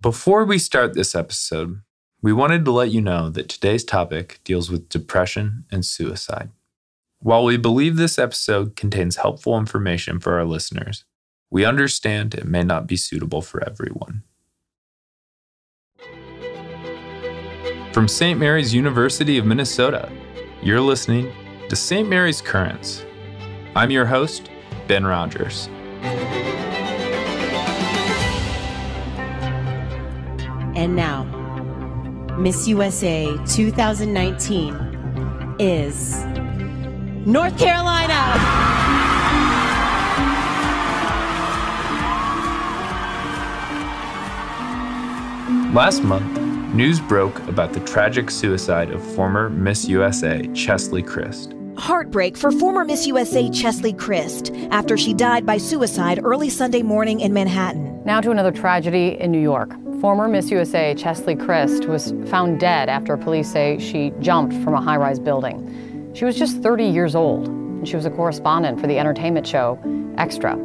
Before we start this episode, we wanted to let you know that today's topic deals with depression and suicide. While we believe this episode contains helpful information for our listeners, we understand it may not be suitable for everyone. From St. Mary's University of Minnesota, you're listening to St. Mary's Currents. I'm your host, Ben Rogers. And now, Miss USA 2019 is North Carolina. Last month, news broke about the tragic suicide of former Miss USA Cheslie Kryst. Heartbreak for former Miss USA Cheslie Kryst after she died by suicide early Sunday morning in Manhattan. Now to another tragedy in New York. Former Miss USA Cheslie Kryst was found dead after police say she jumped from a high rise building. She was just 30 years old, and she was a correspondent for the entertainment show Extra.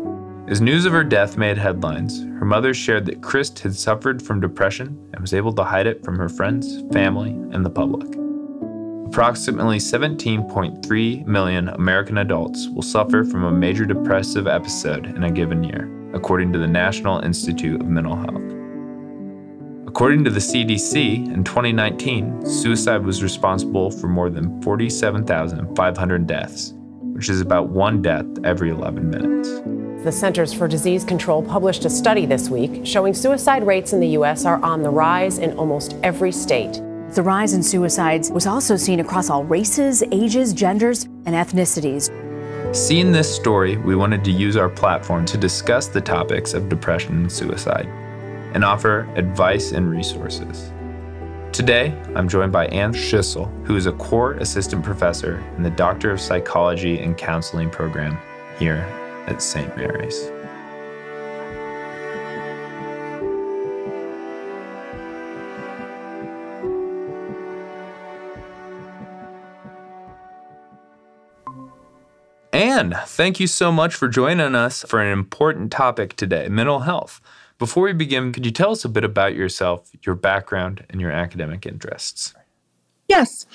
As news of her death made headlines, her mother shared that Kryst had suffered from depression and was able to hide it from her friends, family, and the public. Approximately 17.3 million American adults will suffer from a major depressive episode in a given year, according to the National Institute of Mental Health. According to the CDC, in 2019, suicide was responsible for more than 47,500 deaths, which is about one death every 11 minutes. The Centers for Disease Control published a study this week showing suicide rates in the U.S. are on the rise in almost every state. The rise in suicides was also seen across all races, ages, genders, and ethnicities. Seeing this story, we wanted to use our platform to discuss the topics of depression and suicide and offer advice and resources. Today, I'm joined by Anne Schissel, who is a core Assistant Professor in the Doctor of Psychology and Counseling program here at St. Mary's. Anne, thank you so much for joining us for an important topic today mental health. Before we begin, could you tell us a bit about yourself, your background, and your academic interests? Yes.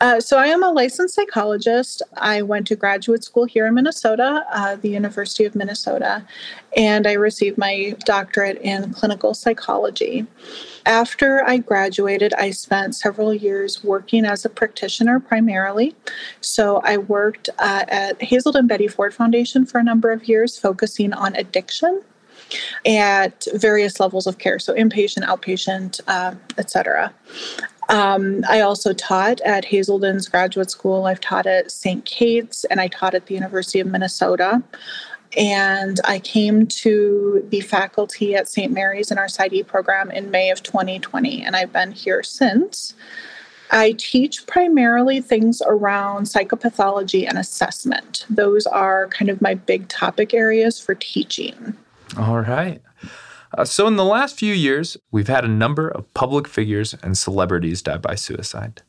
Uh, so I am a licensed psychologist. I went to graduate school here in Minnesota, uh, the University of Minnesota, and I received my doctorate in clinical psychology. After I graduated, I spent several years working as a practitioner primarily. So I worked uh, at Hazelden Betty Ford Foundation for a number of years, focusing on addiction at various levels of care, so inpatient, outpatient, uh. Um, I also taught at Hazelden's graduate school. I've taught at St. Kate's and I taught at the University of Minnesota. And I came to the faculty at St. Mary's in our PsyD program in May of 2020, and I've been here since. I teach primarily things around psychopathology and assessment. Those are kind of my big topic areas for teaching. All right. Uh, so, in the last few years, we've had a number of public figures and celebrities die by suicide.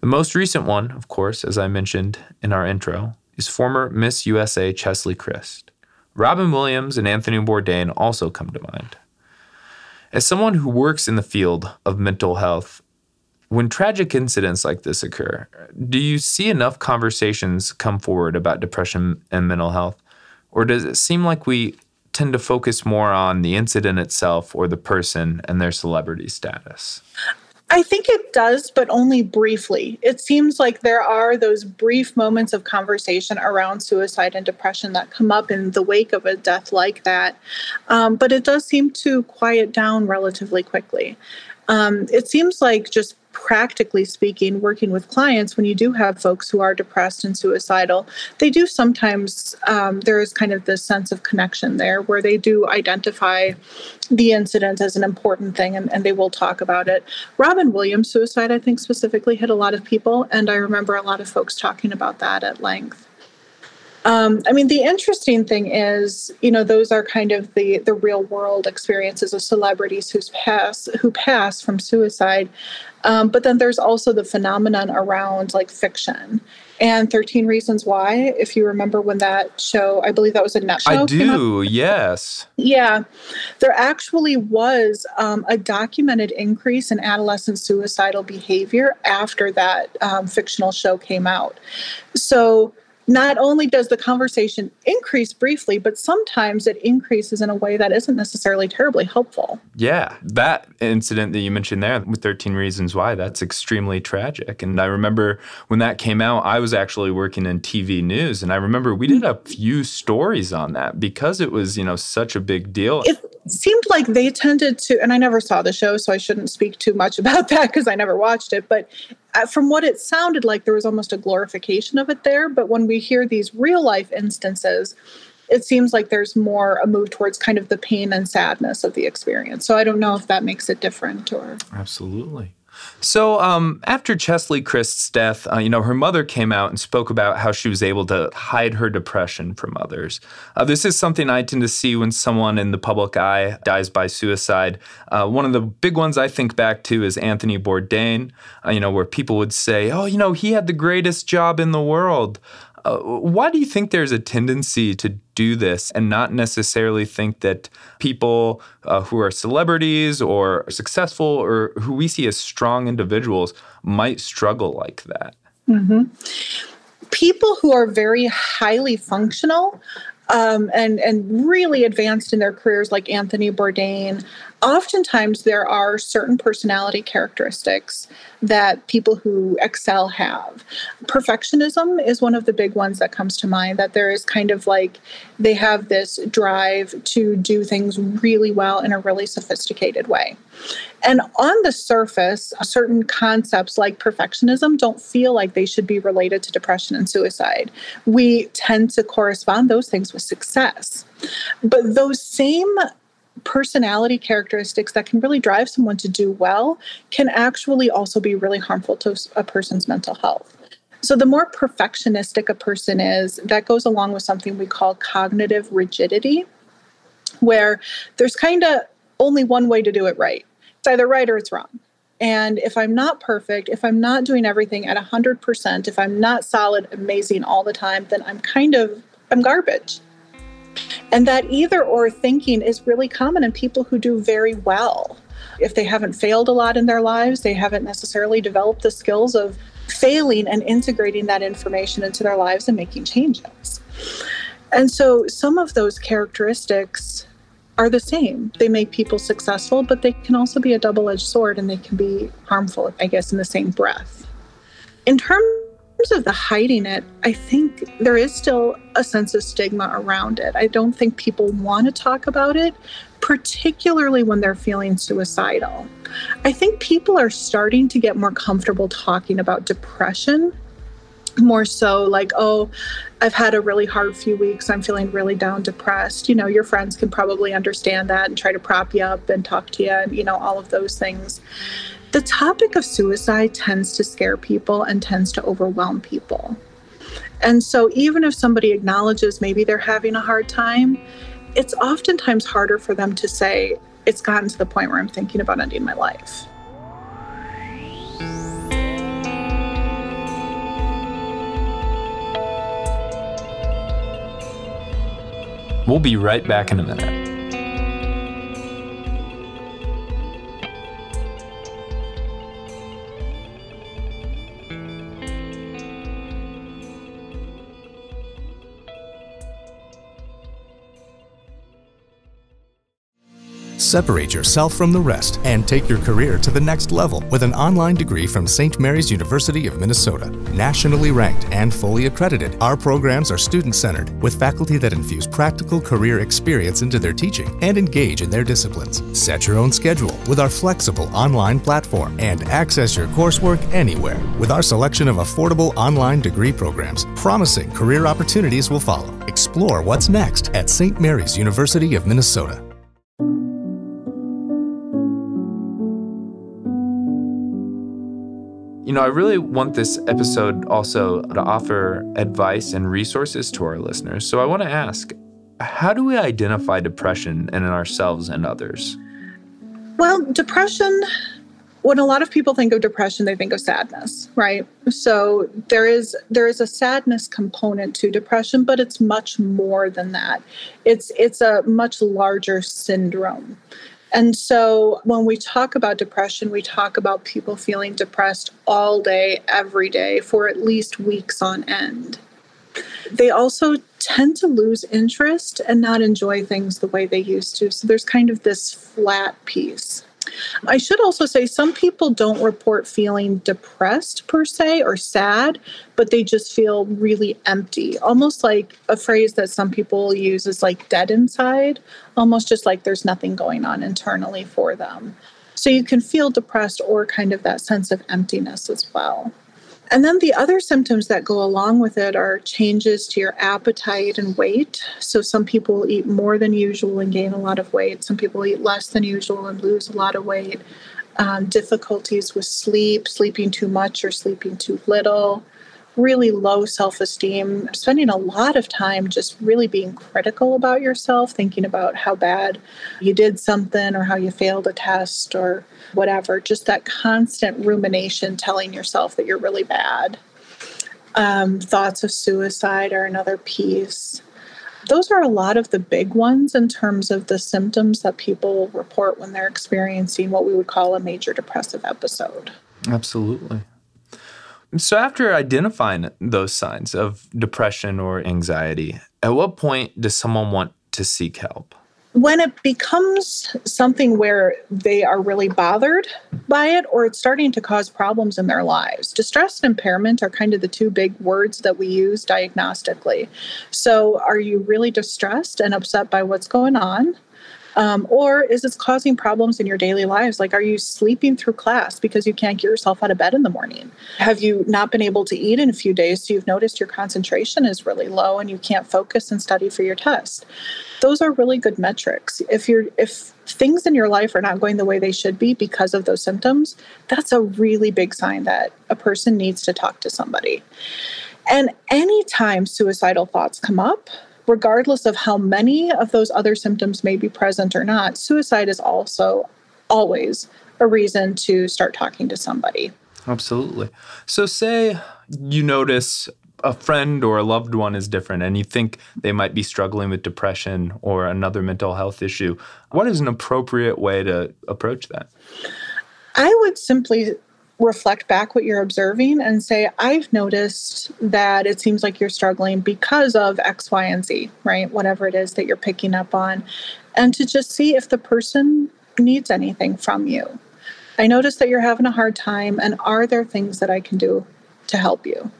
The most recent one, of course, as I mentioned in our intro, is former Miss USA Cheslie Kryst. Robin Williams and Anthony Bourdain also come to mind. As someone who works in the field of mental health, when tragic incidents like this occur, do you see enough conversations come forward about depression and mental health? Or does it seem like we tend to focus more on the incident itself or the person and their celebrity status? I think it does, but only briefly. It seems like there are those brief moments of conversation around suicide and depression that come up in the wake of a death like that. Um, but it does seem to quiet down relatively quickly. Um, it seems like just practically speaking, working with clients, when you do have folks who are depressed and suicidal, they do sometimes, um, there is kind of this sense of connection there where they do identify the incident as an important thing and, and they will talk about it. Robin Williams' suicide, I think, specifically hit a lot of people, and I remember a lot of folks talking about that at length. Um, I mean, the interesting thing is, you know, those are kind of the the real world experiences of celebrities who's pass who pass from suicide. Um, but then there's also the phenomenon around like fiction. and 13 Reasons Why, if you remember when that show, I believe that was a net show. I do, yes. Yeah. There actually was um, a documented increase in adolescent suicidal behavior after that um, fictional show came out. So, not only does the conversation increase briefly, but sometimes it increases in a way that isn't necessarily terribly helpful. Yeah, that incident that you mentioned there with 13 Reasons Why, that's extremely tragic. And I remember when that came out, I was actually working in TV news. And I remember we did a few stories on that because it was, you know, such a big deal. It seemed like they tended to, and I never saw the show, so I shouldn't speak too much about that because I never watched it. But from what it sounded like, there was almost a glorification of it there. But when we hear these real life instances, it seems like there's more a move towards kind of the pain and sadness of the experience. So I don't know if that makes it different or. Absolutely. So um, after Cheslie Kryst's death, uh, you know, her mother came out and spoke about how she was able to hide her depression from others. Uh, this is something I tend to see when someone in the public eye dies by suicide. Uh, one of the big ones I think back to is Anthony Bourdain, uh, you know, where people would say, oh, you know, he had the greatest job in the world. Uh, why do you think there's a tendency to do this and not necessarily think that people uh, who are celebrities or successful or who we see as strong individuals might struggle like that? Mm-hmm. People who are very highly functional um, and and really advanced in their careers, like Anthony Bourdain, oftentimes there are certain personality characteristics that people who excel have. Perfectionism is one of the big ones that comes to mind, that there is kind of like they have this drive to do things really well in a really sophisticated way. And on the surface, certain concepts like perfectionism don't feel like they should be related to depression and suicide. We tend to correspond those things with success. But those same personality characteristics that can really drive someone to do well can actually also be really harmful to a person's mental health. So, the more perfectionistic a person is, that goes along with something we call cognitive rigidity, where there's kind of only one way to do it right. It's either right or it's wrong. And if I'm not perfect, if I'm not doing everything at 100%, if I'm not solid, amazing all the time, then I'm kind of, I'm garbage. And that either or thinking is really common in people who do very well. If they haven't failed a lot in their lives, they haven't necessarily developed the skills of failing and integrating that information into their lives and making changes. And so some of those characteristics are the same. They make people successful, but they can also be a double edged sword and they can be harmful, I guess, in the same breath. In terms terms of the hiding it, I think there is still a sense of stigma around it. I don't think people want to talk about it, particularly when they're feeling suicidal. I think people are starting to get more comfortable talking about depression. More so, like, oh, I've had a really hard few weeks. I'm feeling really down, depressed. You know, your friends can probably understand that and try to prop you up and talk to you and, you know, all of those things the topic of suicide tends to scare people and tends to overwhelm people. And so, even if somebody acknowledges maybe they're having a hard time, it's oftentimes harder for them to say, It's gotten to the point where I'm thinking about ending my life. We'll be right back in a minute. Separate yourself from the rest and take your career to the next level with an online degree from St. Mary's University of Minnesota. Nationally ranked and fully accredited, our programs are student centered with faculty that infuse practical career experience into their teaching and engage in their disciplines. Set your own schedule with our flexible online platform and access your coursework anywhere with our selection of affordable online degree programs. Promising career opportunities will follow. Explore what's next at St. Mary's University of Minnesota. Know, I really want this episode also to offer advice and resources to our listeners. So I want to ask how do we identify depression in ourselves and others? Well, depression when a lot of people think of depression they think of sadness right so there is there is a sadness component to depression but it's much more than that it's it's a much larger syndrome and so when we talk about depression we talk about people feeling depressed all day every day for at least weeks on end. They also tend to lose interest and not enjoy things the way they used to. So there's kind of this flat piece I should also say some people don't report feeling depressed per se or sad, but they just feel really empty. Almost like a phrase that some people use is like dead inside, almost just like there's nothing going on internally for them. So you can feel depressed or kind of that sense of emptiness as well. And then the other symptoms that go along with it are changes to your appetite and weight. So some people eat more than usual and gain a lot of weight. Some people eat less than usual and lose a lot of weight. Um, difficulties with sleep, sleeping too much or sleeping too little, really low self esteem, spending a lot of time just really being critical about yourself, thinking about how bad you did something or how you failed a test or whatever. Just that constant rumination telling yourself that you're really bad. Um, thoughts of suicide are another piece. Those are a lot of the big ones in terms of the symptoms that people report when they're experiencing what we would call a major depressive episode. Absolutely. So, after identifying those signs of depression or anxiety, at what point does someone want to seek help? When it becomes something where they are really bothered by it or it's starting to cause problems in their lives, distress and impairment are kind of the two big words that we use diagnostically. So, are you really distressed and upset by what's going on? Um, or is this causing problems in your daily lives? Like, are you sleeping through class because you can't get yourself out of bed in the morning? Have you not been able to eat in a few days? So you've noticed your concentration is really low and you can't focus and study for your test. Those are really good metrics. If you're if things in your life are not going the way they should be because of those symptoms, that's a really big sign that a person needs to talk to somebody. And anytime suicidal thoughts come up, regardless of how many of those other symptoms may be present or not, suicide is also always a reason to start talking to somebody. Absolutely. So, say you notice a friend or a loved one is different and you think they might be struggling with depression or another mental health issue. What is an appropriate way to approach that? I would simply reflect back what you're observing and say, I've noticed that it seems like you're struggling because of X, Y, and Z, right? Whatever it is that you're picking up on. And to just see if the person needs anything from you. I notice that you're having a hard time, and are there things that I can do to help you?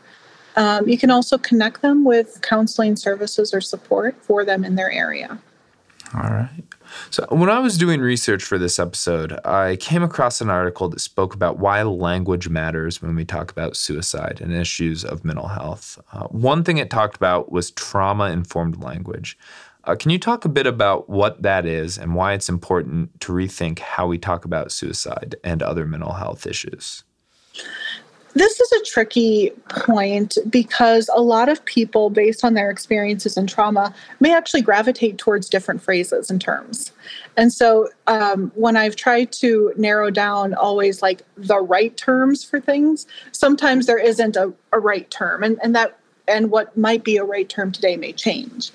Um, you can also connect them with counseling services or support for them in their area. All right. So, when I was doing research for this episode, I came across an article that spoke about why language matters when we talk about suicide and issues of mental health. Uh, one thing it talked about was trauma informed language. Uh, can you talk a bit about what that is and why it's important to rethink how we talk about suicide and other mental health issues? This is a tricky point because a lot of people, based on their experiences and trauma, may actually gravitate towards different phrases and terms. And so um, when I've tried to narrow down always like the right terms for things, sometimes there isn't a, a right term. And, and that and what might be a right term today may change.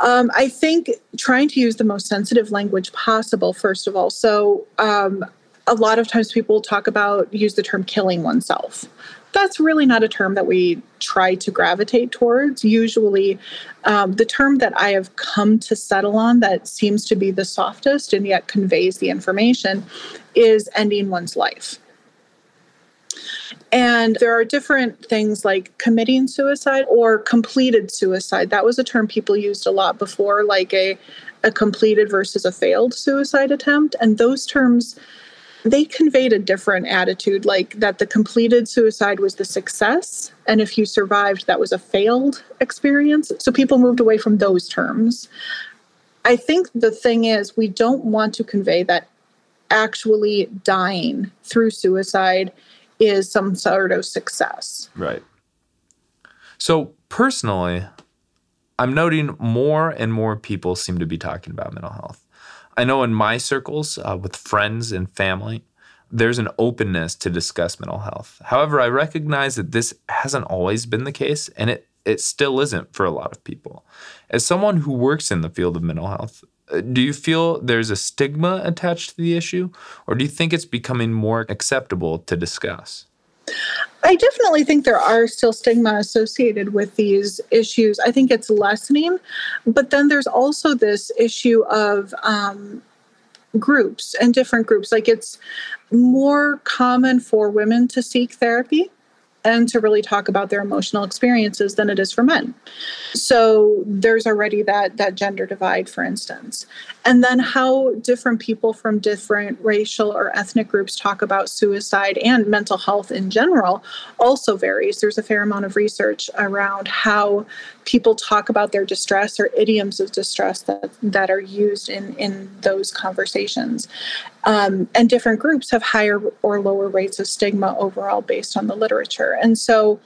Um, I think trying to use the most sensitive language possible, first of all. So, um, a lot of times people talk about use the term killing oneself that's really not a term that we try to gravitate towards usually um, the term that i have come to settle on that seems to be the softest and yet conveys the information is ending one's life and there are different things like committing suicide or completed suicide. That was a term people used a lot before, like a, a completed versus a failed suicide attempt. And those terms they conveyed a different attitude like that the completed suicide was the success and if you survived that was a failed experience. So people moved away from those terms. I think the thing is we don't want to convey that actually dying through suicide is some sort of success. Right. So personally i'm noting more and more people seem to be talking about mental health I know in my circles uh, with friends and family, there's an openness to discuss mental health. However, I recognize that this hasn't always been the case, and it, it still isn't for a lot of people. As someone who works in the field of mental health, uh, do you feel there's a stigma attached to the issue, or do you think it's becoming more acceptable to discuss? I definitely think there are still stigma associated with these issues. I think it's lessening, but then there's also this issue of um, groups and different groups. Like it's more common for women to seek therapy and to really talk about their emotional experiences than it is for men. So there's already that that gender divide for instance. And then how different people from different racial or ethnic groups talk about suicide and mental health in general also varies. There's a fair amount of research around how people talk about their distress or idioms of distress that, that are used in, in those conversations. Um, and different groups have higher or lower rates of stigma overall based on the literature. And so,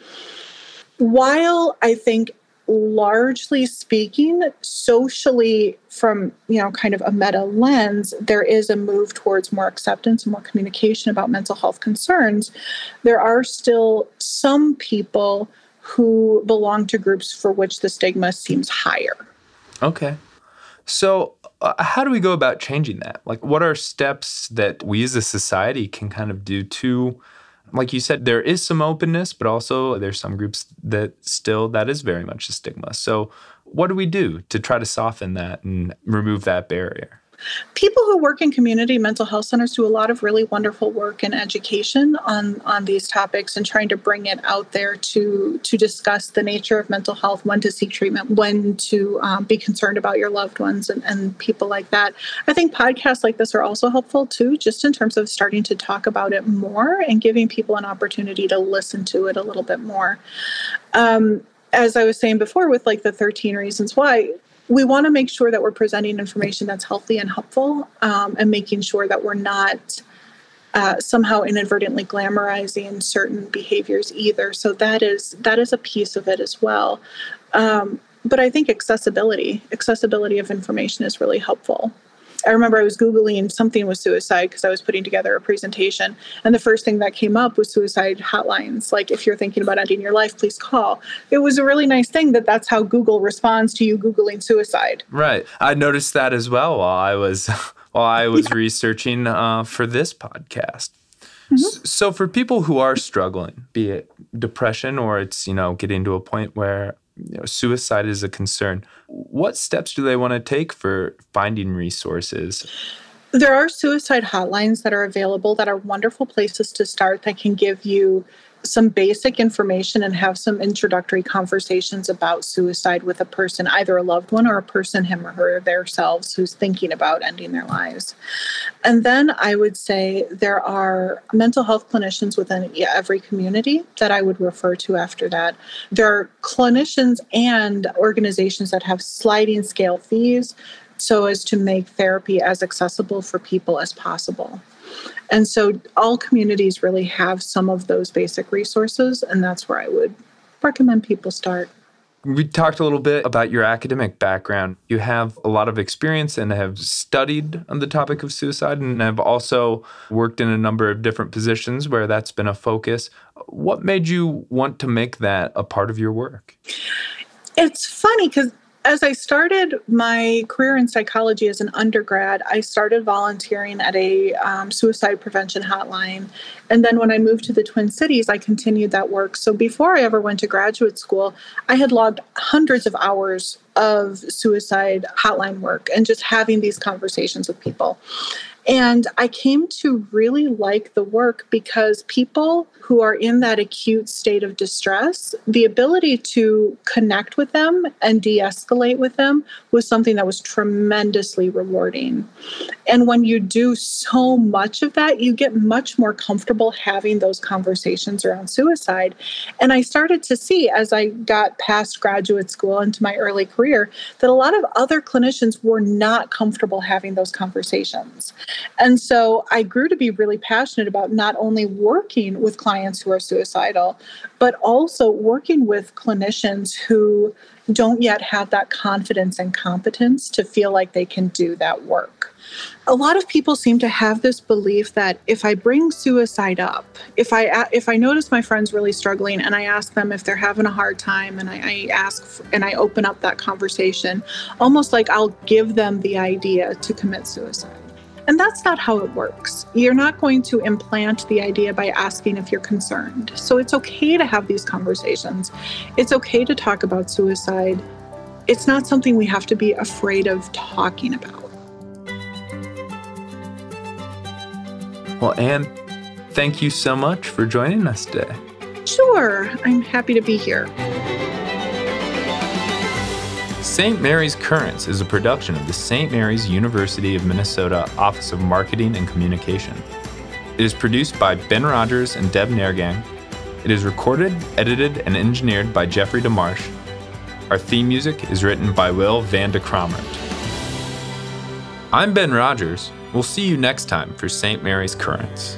while I think largely speaking, socially, from you know, kind of a meta lens, there is a move towards more acceptance and more communication about mental health concerns. There are still some people who belong to groups for which the stigma seems higher. Okay. So, uh, how do we go about changing that? Like, what are steps that we as a society can kind of do to, like you said, there is some openness, but also there's some groups that still that is very much a stigma. So, what do we do to try to soften that and remove that barrier? People who work in community mental health centers do a lot of really wonderful work in education on on these topics and trying to bring it out there to to discuss the nature of mental health when to seek treatment when to um, be concerned about your loved ones and, and people like that. I think podcasts like this are also helpful too just in terms of starting to talk about it more and giving people an opportunity to listen to it a little bit more. Um, as I was saying before, with like the 13 reasons why, we want to make sure that we're presenting information that's healthy and helpful um, and making sure that we're not uh, somehow inadvertently glamorizing certain behaviors either. So that is that is a piece of it as well. Um, but i think accessibility accessibility of information is really helpful I remember I was Googling something with suicide because I was putting together a presentation. And the first thing that came up was suicide hotlines. Like, if you're thinking about ending your life, please call. It was a really nice thing that that's how Google responds to you Googling suicide. Right. I noticed that as well while I was. While I was yeah. researching uh, for this podcast, Mm-hmm. So for people who are struggling, be it depression or it's, you know, getting to a point where you know, suicide is a concern. What steps do they want to take for finding resources? There are suicide hotlines that are available that are wonderful places to start that can give you some basic information and have some introductory conversations about suicide with a person, either a loved one or a person, him or her, themselves, who's thinking about ending their lives. And then I would say there are mental health clinicians within every community that I would refer to after that. There are clinicians and organizations that have sliding scale fees so as to make therapy as accessible for people as possible. And so all communities really have some of those basic resources, and that's where I would recommend people start. We talked a little bit about your academic background. You have a lot of experience and have studied on the topic of suicide and have also worked in a number of different positions where that's been a focus. What made you want to make that a part of your work? It's funny because as I started my career in psychology as an undergrad, I started volunteering at a um, suicide prevention hotline. And then when I moved to the Twin Cities, I continued that work. So before I ever went to graduate school, I had logged hundreds of hours of suicide hotline work and just having these conversations with people. And I came to really like the work because people who are in that acute state of distress, the ability to connect with them and de escalate with them was something that was tremendously rewarding. And when you do so much of that, you get much more comfortable having those conversations around suicide. And I started to see as I got past graduate school into my early career that a lot of other clinicians were not comfortable having those conversations. And so I grew to be really passionate about not only working with clients who are suicidal, but also working with clinicians who don't yet have that confidence and competence to feel like they can do that work. a lot of people seem to have this belief that if I bring suicide up, if I if I notice my friends really struggling and I ask them if they're having a hard time and I, I ask for, and I open up that conversation, almost like I'll give them the idea to commit suicide. And that's not how it works. You're not going to implant the idea by asking if you're concerned. So it's okay to have these conversations. It's okay to talk about suicide. It's not something we have to be afraid of talking about. Well, Anne, thank you so much for joining us today. Sure, I'm happy to be here. St. Mary's Currents is a production of the St. Mary's University of Minnesota Office of Marketing and Communication. It is produced by Ben Rogers and Deb Nergang. It is recorded, edited, and engineered by Jeffrey DeMarsh. Our theme music is written by Will van de Kramert. I'm Ben Rogers. We'll see you next time for St. Mary's Currents.